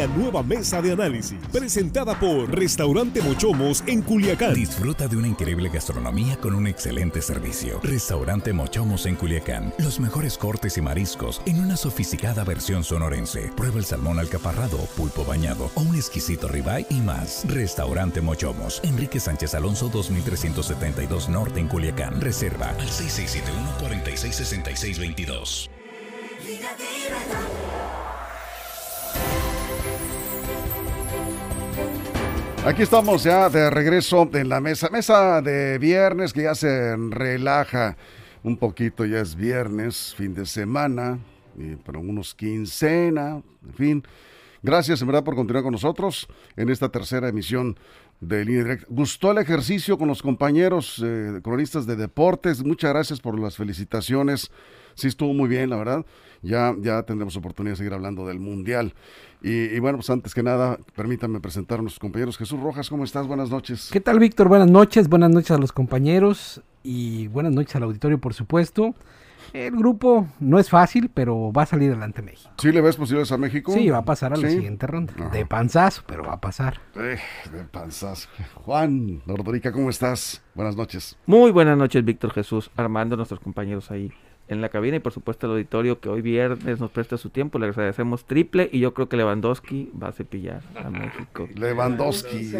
la nueva mesa de análisis, presentada por Restaurante Mochomos en Culiacán. Disfruta de una increíble gastronomía con un excelente servicio. Restaurante Mochomos en Culiacán. Los mejores cortes y mariscos en una sofisticada versión sonorense. Prueba el salmón alcaparrado, pulpo bañado o un exquisito ribeye y más. Restaurante Mochomos. Enrique Sánchez Alonso 2372 Norte en Culiacán. Reserva al 6671 466622. Aquí estamos ya de regreso en la mesa, mesa de viernes que ya se relaja un poquito, ya es viernes, fin de semana, y pero unos quincena, en fin. Gracias en verdad por continuar con nosotros en esta tercera emisión de Línea Directa. Gustó el ejercicio con los compañeros eh, cronistas de deportes. Muchas gracias por las felicitaciones. Sí estuvo muy bien, la verdad. Ya, ya tendremos oportunidad de seguir hablando del Mundial. Y, y bueno, pues antes que nada, permítanme presentar a nuestros compañeros. Jesús Rojas, ¿cómo estás? Buenas noches. ¿Qué tal, Víctor? Buenas noches. Buenas noches a los compañeros y buenas noches al auditorio, por supuesto. El grupo no es fácil, pero va a salir adelante México. ¿Sí le ves posibilidades a México? Sí, va a pasar a la ¿Sí? siguiente ronda. Ajá. De panzazo, pero va a pasar. Eh, de panzazo. Juan Nordorica, ¿cómo estás? Buenas noches. Muy buenas noches, Víctor Jesús, Armando, nuestros compañeros ahí en la cabina y por supuesto el auditorio que hoy viernes nos presta su tiempo. Le agradecemos triple y yo creo que Lewandowski va a cepillar a México. Lewandowski.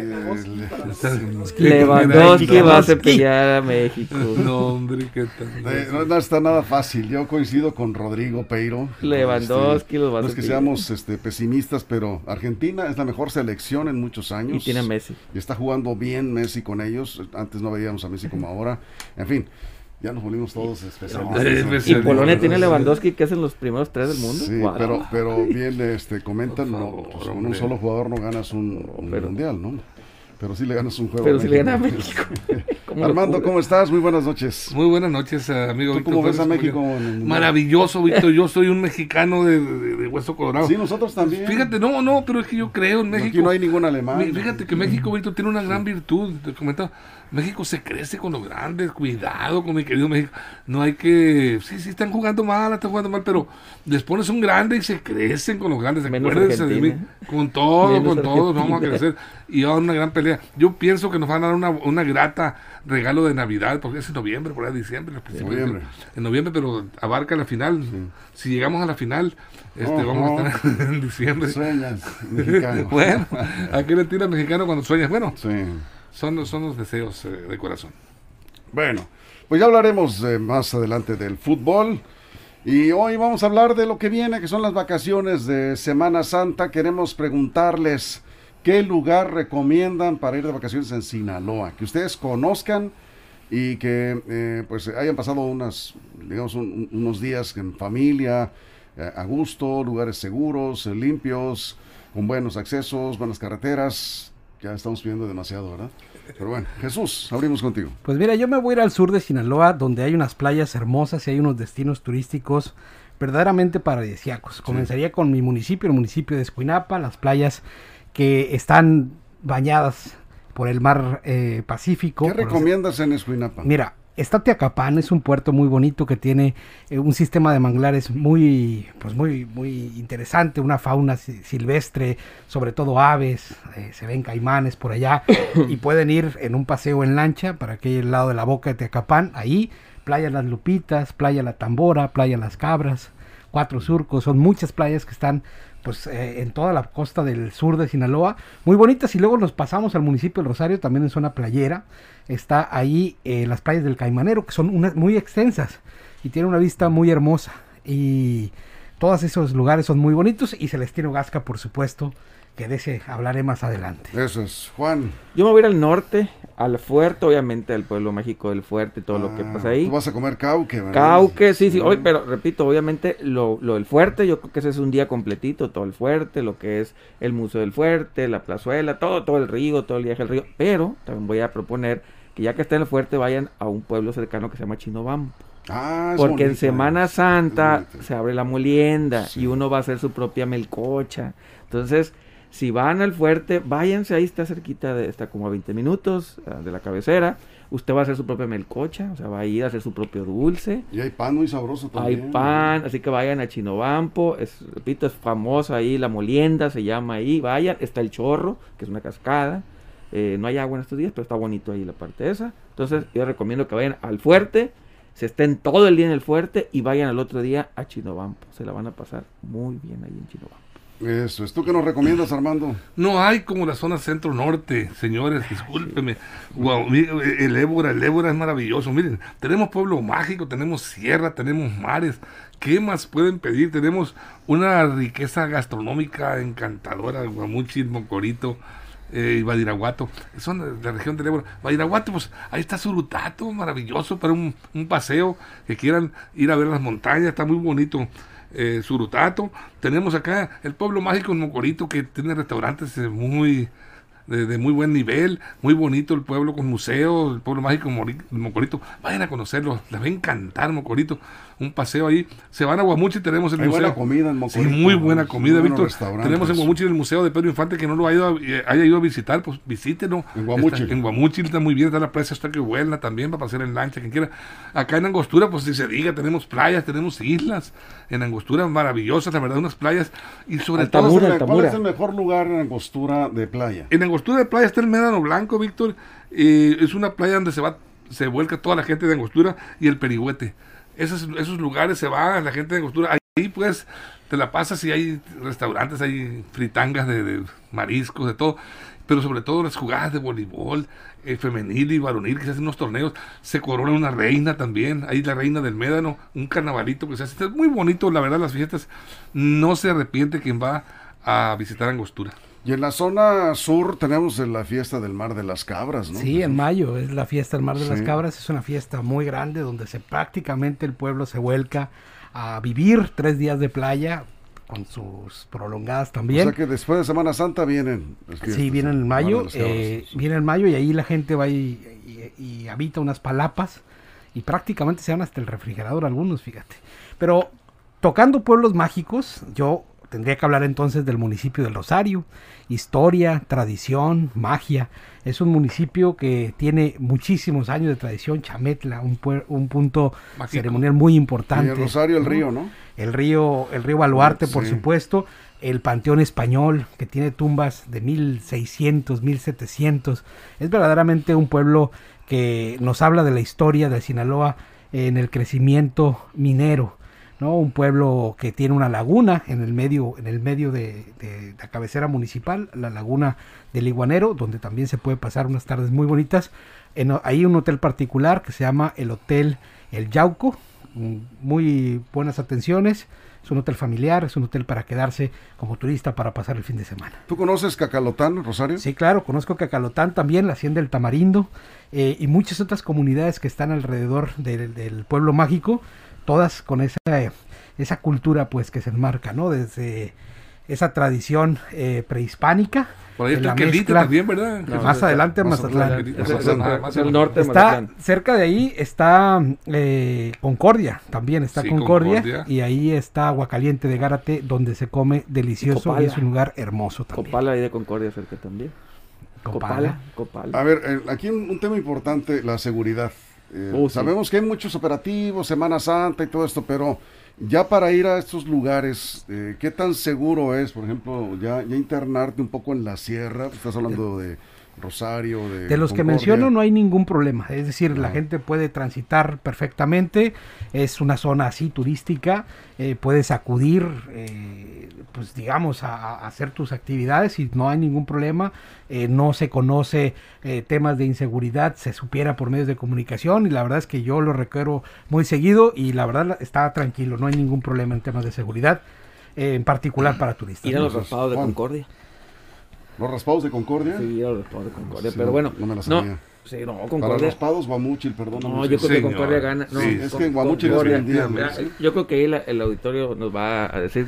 Lewandowski va a cepillar a México. No, hombre, qué tal. eh, no, no está nada fácil. Yo coincido con Rodrigo Peiro. Lewandowski los va a No es que seamos este, pesimistas, pero Argentina es la mejor selección en muchos años. Y tiene a Messi. Y está jugando bien Messi con ellos. Antes no veíamos a Messi como ahora. En fin, ya nos volvimos todos especialistas. Eh, ¿no? Y Polonia tiene a Lewandowski que es en los primeros tres del mundo. Sí, pero, pero bien este, comentan, no, pues, con un solo jugador no ganas un, un pero- mundial, ¿no? Pero sí le ganas un juego. Pero a si le gana a México. ¿Cómo lo Armando? ¿cómo estás? Muy buenas noches. Muy buenas noches, eh, amigo. ¿Tú Víctor cómo ves a México en? Maravilloso, Víctor. Yo soy un mexicano de, de- de hueso colorado. Sí, nosotros también. Fíjate, no, no, pero es que yo creo en México. Aquí no hay ningún alemán. Fíjate que México, Víctor, tiene una gran virtud. Te comentaba, México se crece con los grandes. Cuidado con mi querido México. No hay que. Sí, sí, están jugando mal, están jugando mal, pero les pones un grande y se crecen con los grandes. Acuérdense de mí. Argentina. Con todo, Menos con todos vamos a crecer. Y va a haber una gran pelea. Yo pienso que nos van a dar una, una grata regalo de Navidad, porque es en noviembre, por ahí diciembre. Noviembre. En noviembre, pero abarca la final. Si llegamos a la final, este, vamos a estar en diciembre. Sueñas, mexicano. Bueno, ¿a qué le tira el mexicano cuando sueñas? Bueno, Sí. son, los- son los deseos eh, de corazón. Bueno, pues ya hablaremos eh, más adelante del fútbol. Y hoy vamos a hablar de lo que viene, que son las vacaciones de Semana Santa. Queremos preguntarles qué lugar recomiendan para ir de vacaciones en Sinaloa, que ustedes conozcan y que eh, pues hayan pasado unas, digamos, un- un- unos días en familia, eh, a gusto, lugares seguros, eh, limpios, con buenos accesos, buenas carreteras. Ya estamos pidiendo demasiado, ¿verdad? Pero bueno, Jesús, abrimos contigo. Pues mira, yo me voy a ir al sur de Sinaloa, donde hay unas playas hermosas y hay unos destinos turísticos verdaderamente paradisíacos. Comenzaría con mi municipio, el municipio de Escuinapa, las playas que están bañadas por el mar eh, Pacífico. ¿Qué recomiendas en Escuinapa? Mira, está Teacapán, es un puerto muy bonito que tiene eh, un sistema de manglares muy, pues muy, muy interesante, una fauna si- silvestre, sobre todo aves, eh, se ven caimanes por allá y pueden ir en un paseo en lancha para aquel lado de la boca de Teacapán, ahí, playa Las Lupitas, playa La Tambora, playa Las Cabras, Cuatro Surcos, son muchas playas que están pues eh, en toda la costa del sur de Sinaloa, muy bonitas y luego nos pasamos al municipio de Rosario, también en zona playera, está ahí eh, las playas del Caimanero, que son unas muy extensas y tiene una vista muy hermosa. Y todos esos lugares son muy bonitos y Celestino Gasca, por supuesto, que de ese hablaré más adelante. Eso es, Juan. Yo me voy a ir al norte, al fuerte, obviamente al pueblo mágico del fuerte, todo lo que Ah, pasa ahí. Tú vas a comer cauque, ¿verdad? Cauque, sí, sí, hoy, pero repito, obviamente lo, lo del fuerte, yo creo que ese es un día completito, todo el fuerte, lo que es el Museo del Fuerte, la plazuela, todo, todo el río, todo el viaje al río, pero también voy a proponer que ya que estén en el fuerte vayan a un pueblo cercano que se llama Chinobampo. Ah, Porque en bonito, Semana Santa se abre la molienda Sí. y uno va a hacer su propia melcocha. Entonces, Si van al fuerte, váyanse, ahí está cerquita, de, está como a 20 minutos ah, de la cabecera. Usted va a hacer su propia melcocha, o sea, va a ir a hacer su propio dulce. Y hay pan muy sabroso Hay también. pan, así que vayan a Chinobampo, es, repito, es famosa ahí, la molienda se llama ahí, vayan, está el chorro, que es una cascada, eh, no hay agua en estos días, pero está bonito ahí la parte esa. Entonces yo recomiendo que vayan al fuerte, se estén todo el día en el fuerte y vayan al otro día a Chinobampo, se la van a pasar muy bien ahí en Chinobampo. Eso es. ¿Tú qué nos recomiendas, Armando? No hay como la zona centro-norte, señores, discúlpeme. Mire, el Ébora, el Ébora es maravilloso. Miren, tenemos pueblo mágico, tenemos sierra, tenemos mares. ¿Qué más pueden pedir? Tenemos una riqueza gastronómica encantadora, Guamuchil, Mocorito eh, y Badiraguato. Son de la región del Ébora. Badiraguato, pues ahí está Surutato, maravilloso para un, un paseo que quieran ir a ver las montañas, está muy bonito eh, Surutato. Tenemos acá el pueblo mágico Mocorito que tiene restaurantes eh, muy de, de muy buen nivel, muy bonito el pueblo con museo, el pueblo mágico Mocorito. Vayan a conocerlo, les va a encantar Mocorito. Un paseo ahí. Se van a Guamuchi, tenemos el Hay museo. buena comida en Sí, Mocorito. muy buena comida, Víctor. Tenemos en Guamuchil el Museo de Pedro Infante que no lo ha ido a- eh, haya ido a visitar, pues visítenlo. En Guamúchil. Está- en Guamúchil está muy bien, está la presa, está que buena también para pasear en lancha, quien quiera. Acá en Angostura, pues si se diga, tenemos playas, tenemos islas. En Angostura maravillosas, la verdad, unas playas. Y sobre todo, Altamura, ¿Cuál es el- ¿Cuál Altamura. es el mejor lugar en Angostura de playa? en Angostura de Playa está el Médano Blanco, Víctor. es una playa donde se va, se vuelca toda la gente de Angostura y el Perihuete. Esos, esos lugares se va la gente de Angostura. Ahí pues te la pasas y hay restaurantes, hay fritangas de, de mariscos, de todo. Pero sobre todo las jugadas de voleibol, eh, femenil y varonil, que se hacen unos torneos. Se corona una reina también. Ahí la reina del Médano, un carnavalito que se hace. Es muy bonito, la verdad, las fiestas. No se arrepiente quien va a visitar Angostura. Y en la zona sur tenemos la fiesta del Mar de las Cabras, ¿no? Sí, en mayo es la fiesta del Mar de las. Cabras, es una fiesta muy grande donde se prácticamente el pueblo se vuelca a vivir tres días de playa con sus prolongadas O también. sea que después de Semana Santa vienen fiestas, Sí, viene en mayo, eh, viene en mayo y ahí la gente va y, y- y habita unas palapas y prácticamente se van hasta el refrigerador algunos, fíjate. Pero tocando pueblos mágicos, yo tendría que hablar entonces del municipio del Rosario. Historia, tradición, magia. Es un municipio que tiene muchísimos años de tradición, Chametla, un, pue- un punto Mágico. ceremonial muy Y importante. el Rosario, el río, ¿no? el río, el río Baluarte, por Sí. supuesto, el Panteón Español, que tiene tumbas de 1600, 1700. Es verdaderamente un pueblo que nos habla de la historia de Sinaloa en el crecimiento minero. Un pueblo que tiene una laguna en el medio, en el medio de, de la cabecera municipal, la laguna del Iguanero, donde también se puede pasar unas tardes muy bonitas. En, hay un hotel particular que se llama el Hotel El Yauco, mm, muy buenas atenciones. Es un hotel familiar, es un hotel para quedarse como turista para pasar el fin de semana. ¿Tú conoces Cacalotán, Rosario? Sí, claro, conozco Cacalotán también, la Hacienda del Tamarindo eh, y muchas otras comunidades que están alrededor del, del pueblo mágico, todas con esa, esa cultura pues que se enmarca, ¿no? Desde esa tradición eh, prehispánica. Por ahí está mezcla- también, ¿verdad? No, más está- adelante Mazatlán. Mazatlán. Norte de Está cerca de ahí está eh, Concordia, también está Sí, Concordia, Concordia. y ahí está Aguacaliente de Gárate donde se come delicioso y, Copala. es un lugar hermoso también. Copala ahí de Concordia cerca también. Copala. Copala. A ver, eh, aquí un, un tema importante, la seguridad. Eh, Oh, sí. Sabemos que hay muchos operativos, Semana Santa y todo esto, pero ya para ir a estos lugares, eh, ¿qué tan seguro es, por ejemplo, ya, ya internarte un poco en la sierra? Estás hablando de Rosario, de... De los que menciono no hay ningún problema, es decir, la No. gente puede transitar perfectamente, es una zona así turística, eh, puedes acudir, eh, pues digamos, a, a hacer tus actividades y no hay ningún problema, eh, no se conoce eh, temas de inseguridad, se supiera por medios de comunicación y la verdad es que yo lo recuerdo muy seguido y la verdad está tranquilo, no hay ningún problema en temas de seguridad, eh, en particular para turistas. Ir a los raspados de. Concordia. ¿Los raspados de Concordia? Sí, los raspados de Concordia. Sí, pero bueno, no me la no, sabía. sí, no, Para Concordia. raspados, Guamuchil, perdón. No, yo creo que. Concordia gana. No, Sí, es Con- que en Guamuchil es Concordia. definitivamente. Mira, Yo creo que ahí la- el auditorio nos va a decir,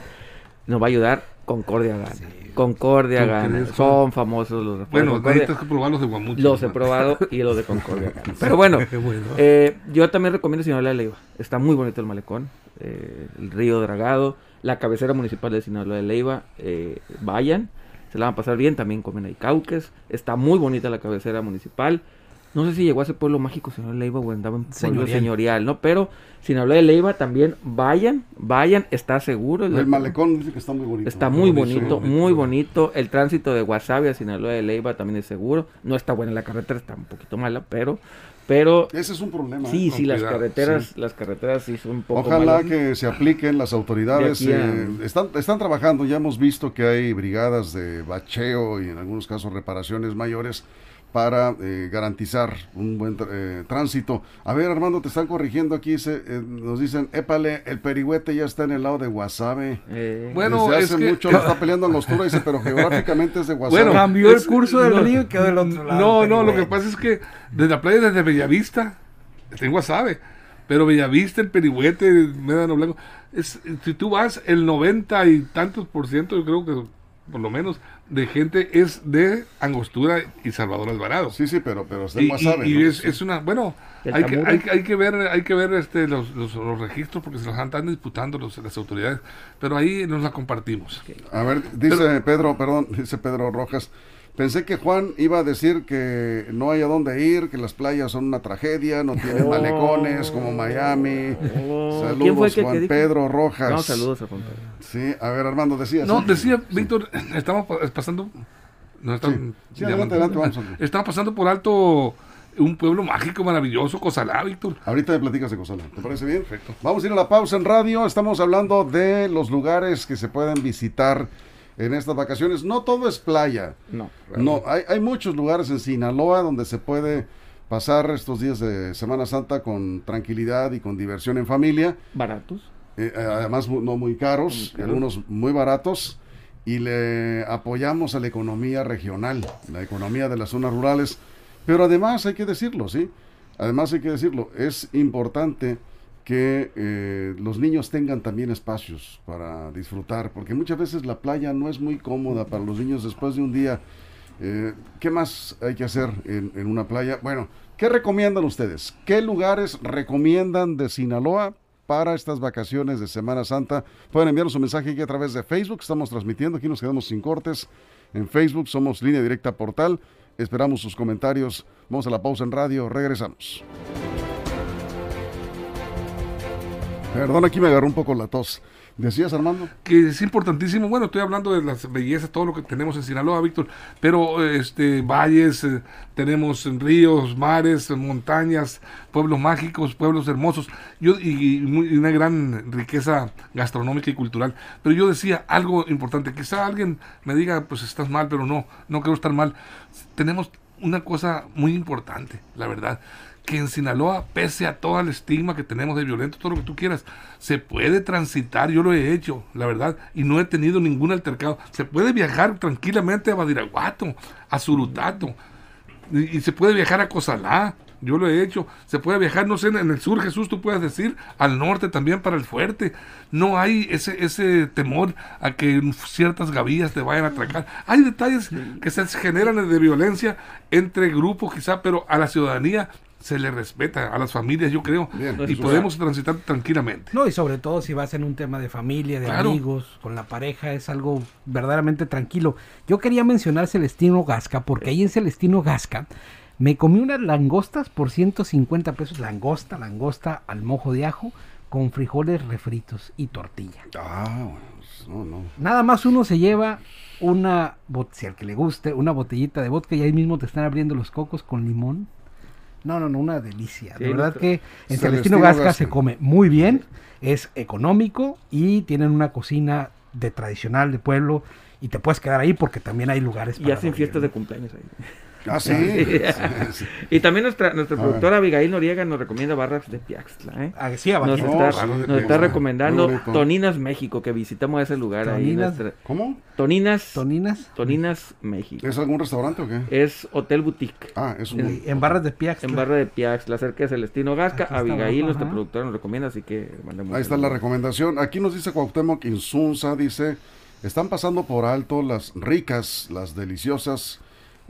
nos va a ayudar. Concordia gana. Concordia ¿Tú gana. crees, Son famosos los raspados de Bueno, necesitas que probar los de Guamuchi. Los he probado y los de Concordia ganan. Pero bueno, eh, yo también recomiendo Sinaloa de Leiva. Está muy bonito el malecón, eh, el río Dragado, la cabecera municipal de Sinaloa de Leiva. eh, vayan. Se la van a pasar bien, también comen ahí cauques, está muy bonita la cabecera municipal. No sé si llegó a ese pueblo mágico, señor Leiva, o andaba en pueblo Señorial. señorial, ¿no? Pero sin hablar de Leiva, también vayan, vayan, está seguro. El malecón dice que está muy bonito. Está muy Bonito, bonito, bonito. muy bonito. El tránsito de Guasave a Sinaloa de Leiva también es seguro. No está buena la carretera, está un poquito mala, pero, pero Ese es un problema. sí, ¿eh? sí, las carreteras, las carreteras sí son un poco Ojalá malas. que se apliquen las autoridades. A- eh, están, están trabajando, ya hemos visto que hay brigadas de bacheo y en algunos casos reparaciones mayores para eh, garantizar un buen tr- eh, tránsito. A ver, Armando, te están corrigiendo aquí. se- eh, nos dicen, épale, el perihuete ya está en el lado de Guasave. Eh, Bueno, Desde es hace que- mucho lo está peleando en los dice, pero geográficamente es de Guasave. Bueno, Cambió el curso del no, río y quedó del otro lado. No, no, lo que pasa es que desde la playa desde Bellavista, está en Guasave, pero Bellavista, el Perihuete, el Médano Blanco, es, si tú vas, el 90 y tantos por ciento, yo creo que por lo menos, de gente es de Angostura y Salvador Alvarado. Sí, sí, pero, pero está en Y, Guasave. y- y ¿no? es, es una, bueno, hay que, hay, que- hay que ver, hay que ver este, los, los, los registros porque se los están disputando los, las autoridades, pero ahí nos la compartimos. A ver, dice Pedro, perdón, dice Pedro Rojas. Pensé que Juan iba a decir que no hay a dónde ir, que las playas son una tragedia, no tienen Oh. malecones como Miami. Oh, Saludos, ¿quién fue el que- Juan que? Pedro Rojas. No, saludos a Juan Pedro. Sí, a ver, Armando, decías. No, ¿sí? decía Víctor, estamos pa- pasando. No están Sí, sí, adelante, adelante, vamos. Estamos pasando por alto un pueblo mágico, maravilloso, Cosalá, Víctor. Ahorita me platicas de Cosala, ¿te parece bien? Perfecto. Vamos a ir a la pausa en radio. Estamos hablando de los lugares que se pueden visitar en estas vacaciones. No todo es playa. No. No, hay, hay muchos lugares en Sinaloa donde se puede pasar estos días de Semana Santa con tranquilidad y con diversión en familia. Baratos. Eh, además mu- no muy caros, Muy caros. algunos muy baratos. Y le apoyamos a la economía regional, la economía de las zonas rurales. Pero además hay que decirlo, ¿sí? Además hay que decirlo, es importante que eh, los niños tengan también espacios para disfrutar, porque muchas veces la playa no es muy cómoda para los niños después de un día. Eh, ¿Qué más hay que hacer en, en una playa? Bueno, ¿qué recomiendan ustedes? ¿Qué lugares recomiendan de Sinaloa para estas vacaciones de Semana Santa? Pueden enviarnos un mensaje aquí a través de Facebook, estamos transmitiendo, aquí nos quedamos sin cortes. En Facebook somos Línea Directa Portal. Esperamos sus comentarios. Vamos a la pausa en radio, regresamos. Perdón, aquí me agarró un poco la tos. ¿Decías, Armando? Que es importantísimo. Bueno, estoy hablando de las bellezas, todo lo que tenemos en Sinaloa, Víctor. Pero este valles, eh, tenemos ríos, mares, montañas, pueblos mágicos, pueblos hermosos. Yo, y, y y una gran riqueza gastronómica y cultural. Pero yo decía algo importante. Quizá alguien me diga, pues estás mal, pero no, no quiero estar mal. Tenemos una cosa muy importante, la verdad, que en Sinaloa, pese a todo el estigma que tenemos de violento, todo lo que tú quieras, se puede transitar, yo lo he hecho, la verdad, y no he tenido ningún altercado. Se puede viajar tranquilamente a Badiraguato, a Surutato, y, y se puede viajar a Cosalá, yo lo he hecho. Se puede viajar, no sé, en el sur, Jesús, tú puedes decir, al norte también para el fuerte. No hay ese, ese temor a que ciertas gavillas te vayan a atracar. Hay detalles que se generan de violencia entre grupos quizá, pero a la ciudadanía se le respeta, a las familias yo creo, Bien. y podemos transitar tranquilamente. No, y sobre todo si vas en un tema de familia, de Claro. amigos, con la pareja, es algo verdaderamente tranquilo. Yo quería mencionar Celestino Gasca, porque ahí en Celestino Gasca me comí unas langostas por 150 pesos, langosta, langosta al mojo de ajo, con frijoles refritos y tortilla. Ah, bueno, pues, no, no. Nada más uno se lleva una, si al que le guste, una botellita de vodka y ahí mismo te están abriendo los cocos con limón. No, no, no, una delicia. Sí, de verdad que en Celestino Gasca Gasca. se come muy bien, es económico y tienen una cocina de tradicional de pueblo y te puedes quedar ahí porque también hay lugares Y para hacen dormir, fiestas de cumpleaños ahí. Ah, sí. Y también nuestra, nuestra productora Abigail Noriega nos recomienda barras de Piaxtla. ¿eh? Ah, sí, Nos está, sí, nos está recomendando. Toninas México, que visitamos ese lugar ahí. Toninas. nuestra- ¿Cómo? Toninas, Toninas. Toninas México. ¿Es algún restaurante o qué? Es Hotel Boutique. Ah, es un... En, en barras de Piaxtla. En barra de Piaxtla, cerca de Celestino Gasca. Aquí Abigail, nuestra ajá. productora, nos recomienda, así que mandamos Ahí está la recomendación. Aquí nos dice Cuauhtémoc Insunza, dice, están pasando por alto las ricas, las deliciosas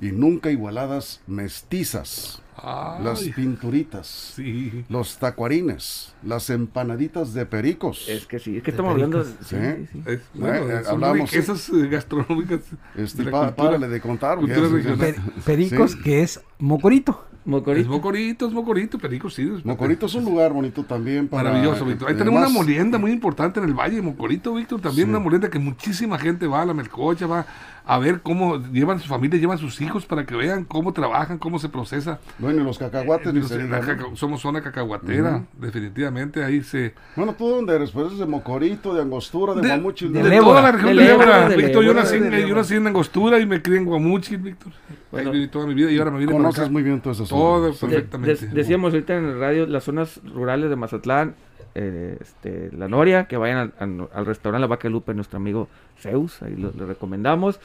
y nunca igualadas mestizas. Ay, las pinturitas, sí. los tacuarines, las empanaditas de pericos. Es que sí, es que estamos hablando. de- Sí. sí, sí. Es, bueno, eh, hablamos- eh, gastronómicas. Este, de pa- cultura. párale de contar. es-. Per- pericos, Sí. que es mocorito. Es Mocorito. mocorito, es mocorito, perico, sí. es- Mocorito es un lugar bonito también. Para, Maravilloso, Víctor. Ahí tenemos una molienda muy importante en el Valle de Mocorito, Víctor. También Sí. una molienda que muchísima gente va a la melcocha, va a ver cómo llevan su familia, llevan sus hijos para que vean cómo trabajan, cómo se procesa. Bueno, los cacahuates, se la somos zona cacahuatera, definitivamente. Ahí se. Bueno, ¿tú de dónde eres? Pues de Mocorito, de Angostura, de, De, Guamuchil. de toda la región De de Víctor. Yo nací, en- yo Lébora. nací en Angostura y me crié en Guamuchil, Víctor. Bueno. Ahí viví toda mi vida y ahora me vine Conoces acá. muy bien todas esas Todo, zonas. De- perfectamente. decíamos ahorita en el radio las zonas rurales de Mazatlán, eh, este, La Noria, que vayan al, al- al restaurante La Vaca Lupe, nuestro amigo Zeus, ahí lo, recomendamos.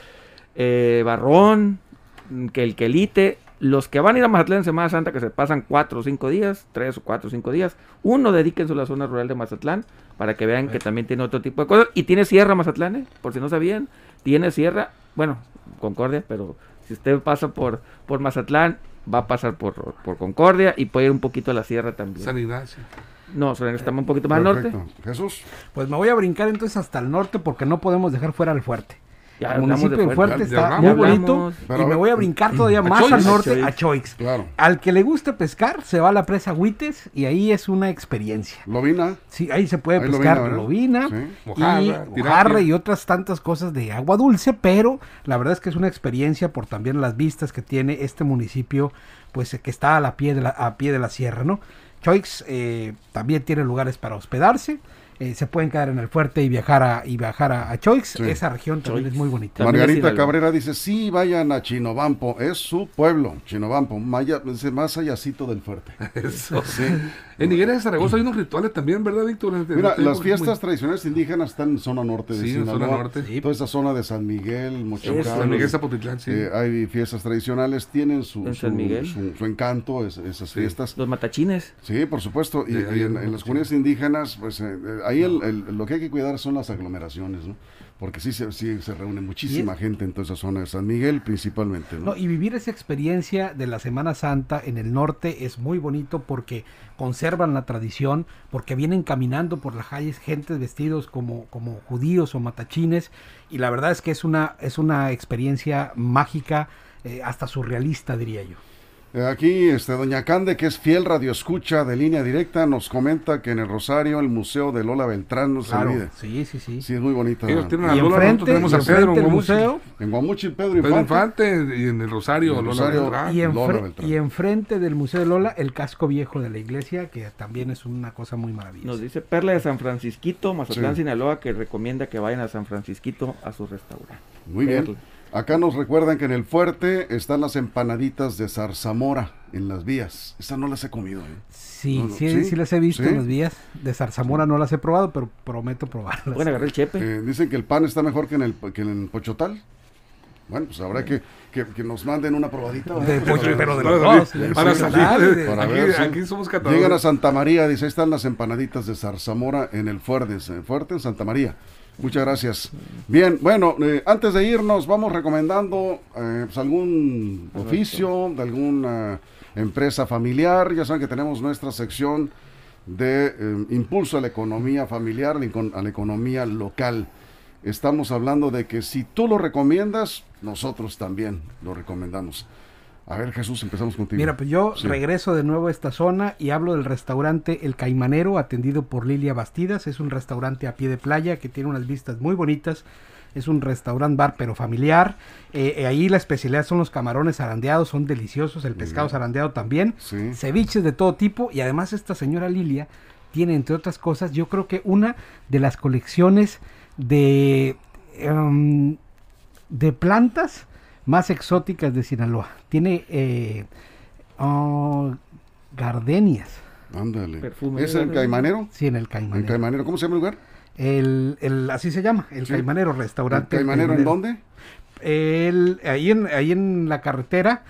Eh, Barrón, que el Quelite, los que van a ir a Mazatlán en Semana Santa, que se pasan cuatro o cinco días, tres o cuatro o cinco días, uno dedíquense a la zona rural de Mazatlán para que vean que también tiene otro tipo de cosas. Y tiene sierra Mazatlán, ¿eh? por si no sabían, tiene sierra, bueno, Concordia, pero si usted pasa por, por Mazatlán, va a pasar por, por Concordia y puede ir un poquito a la sierra también. San Ignacio. No, está un poquito más al norte. Jesús, Pues me voy a brincar entonces hasta el norte porque no podemos dejar fuera el fuerte. Ya el municipio de Fuerte, está muy Ya bonito y me voy a brincar todavía ¿a más Choix? al norte, Choix. a Choix. claro. Al que le guste pescar, se va a la presa Huites y ahí es una experiencia. Lobina, Sí, ahí se puede Ahí pescar lobina, lobina, y Mojarra, tilapia. mojarra y otras tantas cosas de agua dulce, pero la verdad es que es una experiencia por también las vistas que tiene este municipio, pues que está a la pie de la, a pie de la sierra, ¿no? Choix eh, también tiene lugares para hospedarse. Eh, se pueden quedar en el fuerte y viajar a, y viajar a, a Choix. Sí. Esa región también Choix. es muy bonita. Margarita. Cabrera dice, sí, vayan a Chinobampo, es su pueblo, Chinobampo, maya, es más allácito del fuerte. Eso. Sí. En Higuera de Zaragoza hay unos rituales también, ¿verdad, Víctor? En- Mira, las muy- fiestas tradicionales indígenas están en zona norte de Sí, en Sinaloa. zona norte. Sí. Toda esa zona de San Miguel, Eso, Mochocán. San Miguel Zapotitlán, sí. eh, hay fiestas tradicionales, tienen su, En su, San Miguel. su- su encanto, es- esas Sí. fiestas. Los matachines. Sí, por supuesto. Y, en, las comunidades indígenas, pues eh, ahí el- el- lo que hay que cuidar son las aglomeraciones, ¿no? Porque sí se, sí se reúne muchísima gente en toda esa zona de San Miguel, principalmente, ¿no? No, y vivir esa experiencia de la Semana Santa en el norte es muy bonito porque conservan la tradición, porque vienen caminando por las calles gentes vestidos como, como judíos o matachines, y la verdad es que es una, es una experiencia mágica, eh, hasta surrealista diría yo. Eh, Aquí, este, Doña Cande, que es fiel radioescucha de línea directa, nos comenta que en el Rosario, el Museo de Lola Beltrán, no se olvide. sí, sí, sí. Sí, es muy bonita. Ellos tienen a Y Lola, enfrente, tenemos y a Pedro en museo, En Guamuchil, Pedro Pedro Infante. Infante y en el Rosario, En el Lola. Beltrán. y, Lola enfre- Beltrán. y enfrente del Museo de Lola, el casco viejo de la iglesia, que también es una cosa muy maravillosa. Nos dice Perla de San Francisquito, Mazatlán, Sí. Sinaloa, que recomienda que vayan a San Francisquito a su restaurante. Muy bien. Acá nos recuerdan que en el fuerte están las empanaditas de zarzamora en las vías. Estas no las he comido. ¿eh? Sí, No, no, sí, sí, sí las he visto sí. en las vías. De Zarzamora no las he probado, pero prometo probarlas. Pueden agarrar el chepe. Eh, dicen que el pan está mejor que en el, que en el Pochotal. Bueno, pues habrá que, que, que nos manden una probadita. ¿verdad? De Para pollo, ver. pero de Para los dos. para Pochotal salir- de- Para Aquí- ver, sí. aquí somos catadores. Llegan a Santa María, dice, ahí están las empanaditas de zarzamora en el fuerte, en fuerte en Santa María. Muchas gracias. Bien, bueno, eh, antes de irnos, vamos recomendando eh, pues, algún oficio de alguna empresa familiar. Ya saben que tenemos nuestra sección de eh, impulso a la economía familiar, a la econ- a la economía local. Estamos hablando de que si tú lo recomiendas, nosotros también lo recomendamos. A ver, Jesús, empezamos contigo. Mira, pues yo Sí. regreso de nuevo a esta zona y hablo del restaurante El Caimanero, atendido por Lilia Bastidas. Es un restaurante a pie de playa que tiene unas vistas muy bonitas. Es un restaurante bar, pero familiar. Eh, eh, ahí la especialidad son los camarones zarandeados, son deliciosos. El pescado zarandeado también. Sí. Ceviches de todo tipo. Y además, esta señora Lilia tiene, entre otras cosas, yo creo que una de las colecciones de, em, de plantas más exóticas de Sinaloa. Tiene eh, oh, gardenias, Ándale. ¿Es el caimanero? sí, en el ¿El Caimanero. caimanero? ¿Cómo se llama el lugar? El, el- así se llama, el Sí. Caimanero, ¿El restaurante. El caimanero en Caimanero. dónde? El- ahí, en, ahí en la carretera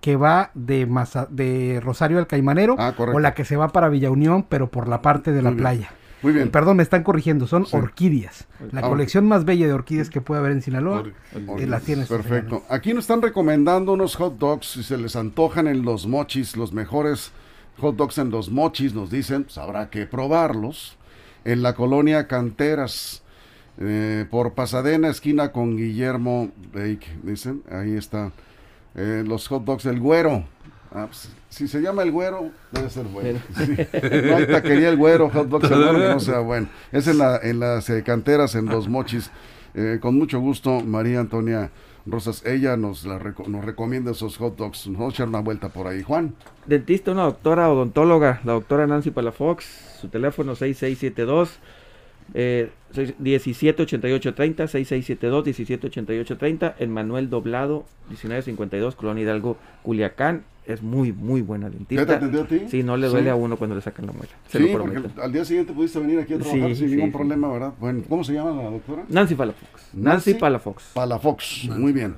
que va de, Maza- de Rosario al Caimanero Ah, correcto. o la que se va para Villa Unión, pero por la parte de la playa. Muy bien. Perdón, me están corrigiendo, son orquídeas. La Ah, colección más bella de orquídeas que puede haber en Sinaloa, eh, las tiene este Perfecto. Aquí nos están recomendando unos hot dogs, si se les antojan en los mochis, los mejores hot dogs en los mochis, nos dicen, pues habrá que probarlos. En la colonia Canteras, eh, por Pasadena, esquina con Guillermo Bake, dicen, ahí está. Eh, los hot dogs del güero. Ah, pues, si se llama el güero, debe ser bueno. Sí. No hay taquería el güero, hot dogs el güero que no sea bueno. Es en, la, en las eh, canteras, en los mochis. Eh, con mucho gusto, María Antonia Rosas, ella nos, la reco- nos recomienda esos hot dogs. Nos vamos a echar una vuelta por ahí. Juan, Dentista, una doctora odontóloga, la doctora Nancy Palafox, su teléfono 6672 eh, seis- 178830, 6672 178830, en Manuel Doblado, 1952, Colonia Hidalgo, Culiacán. Es muy, muy buena dentista. ¿Ya te atendió a ti? Sí, no le Sí. duele a uno cuando le sacan la muela. Se sí, lo porque prometo. al día siguiente pudiste venir aquí a trabajar Sí, sin sí, ningún sí. problema, ¿verdad? Bueno, ¿cómo se llama la doctora? Nancy Palafox. Nancy Nancy Palafox. Palafox, muy bien.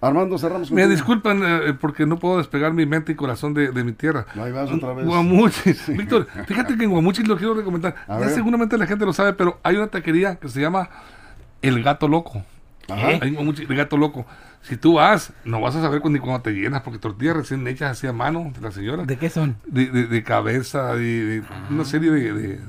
Armando, cerramos Me disculpan eh, porque no puedo despegar mi mente y corazón de, de mi tierra. Ahí vas otra vez. Guamuchis. Víctor, fíjate que en Guamuchis lo quiero recomendar. A Ya ver. seguramente la gente lo sabe, pero hay una taquería que se llama El Gato Loco. Ajá. Hay Guamuchis, El Gato Loco. Si tú vas, no vas a saber ni cuándo te llenas, porque tortillas recién hechas así a mano de la señora. ¿De qué son? de, de- de cabeza, de, de una serie de,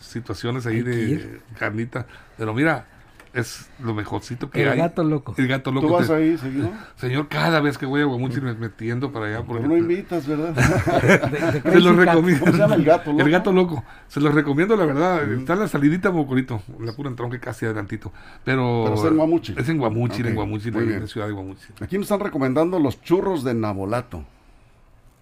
situaciones ahí de ir. carnita. Pero mira, es lo mejorcito que El hay. gato loco. El gato loco. ¿Tú vas te- ahí seguido? Señor, cada vez que voy a Guamuchil me metiendo para allá. Porque no invitas, ¿verdad? De- de se los recomiendo. ¿Cómo se llama el gato loco? El gato loco. Se los recomiendo, la verdad. Está en la salidita Bocorito, en la pura entronque casi adelantito. Pero, Pero es en Guamúchil. Es en Guamúchil, Ok, en bien. en la ciudad de Guamúchil. Aquí nos están recomendando los churros de Nabolato.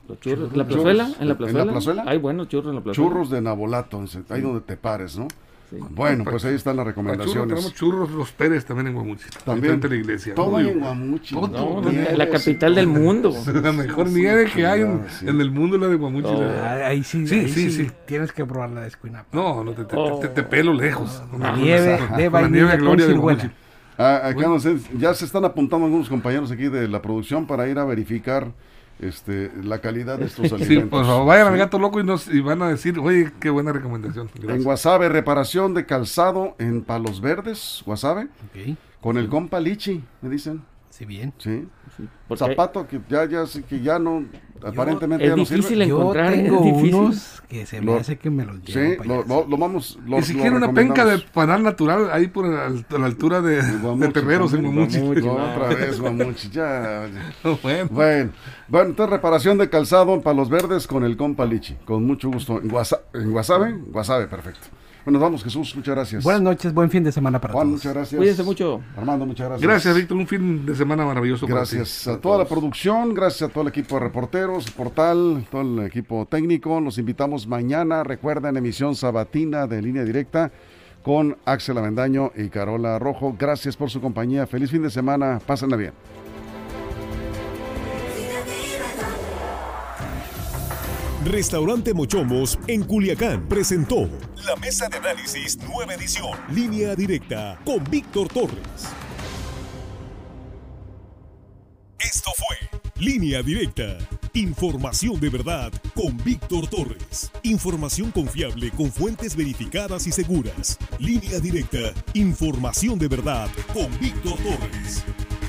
Los churros. ¿La plazuela? ¿En ¿En la la plazuela? plazuela? Hay buenos churros en la plazuela. Churros de Nabolato, ahí donde te pares, ¿no? Sí. Bueno, pues ahí están las churros, recomendaciones. tenemos churros Los Pérez también en Guamúchil. También. La iglesia. Todo en. Guamuchil. Todo, No, la capital del mundo. La mejor nieve que hay en, sí. en el mundo, la de Guamuchil. No. Ah, Ahí sí, Sí, ahí sí. Tienes que probar la de Escuinapa. No, no, te, te, Oh. te, te pelo lejos. La Con nieve de la vainilla gloria de. Guamuchil. Ah, acá ya se están apuntando algunos compañeros aquí de la producción para ir a verificar este, la calidad de estos alimentos. Sí, por favor, vayan al Sí. gato loco y, nos, y van a decir, oye, qué buena recomendación. En Gracias. Guasave, reparación de calzado en Palos Verdes, Guasave, Ok, con el compa Lichi, me dicen. Sí, bien. Sí. Porque Zapato que ya, ya, sí, que ya no, aparentemente es ya no difícil sirve. Yo encontrar, es tengo difícil. unos que se me Lo- hace que me los Sí, llevo para lo, lo- lo vamos. Lo, y si lo quiere una penca de panal natural ahí por la, a la altura de, de Guamuchil Terreros en también. Guamuchil. Guamuchil. No, otra vez, Guamuchil, ya. Bueno. Bueno, bueno, entonces reparación de calzado en Palos Verdes con el compa Lichi, con mucho gusto. ¿En, Guasa- en Guasave? Guasave, perfecto. Bueno, nos vamos, Jesús, muchas gracias. Buenas noches, buen fin de semana para Juan, todos. muchas gracias. Cuídense mucho. Armando, muchas gracias. Gracias, Víctor. Un fin de semana maravilloso para ti. Gracias a toda la producción, gracias a todo el equipo de reporteros, portal, todo el equipo técnico. Los invitamos mañana, recuerden, emisión sabatina de línea directa con Axel Avendaño y Carola Rojo. Gracias por su compañía. Feliz fin de semana. Pásenla bien. Restaurante Mochomos en Culiacán presentó la mesa de análisis nueva edición. Línea directa con Víctor Torres. Esto fue Línea Directa. Información de verdad con Víctor Torres. Información confiable con fuentes verificadas y seguras. Línea Directa. Información de verdad con Víctor Torres.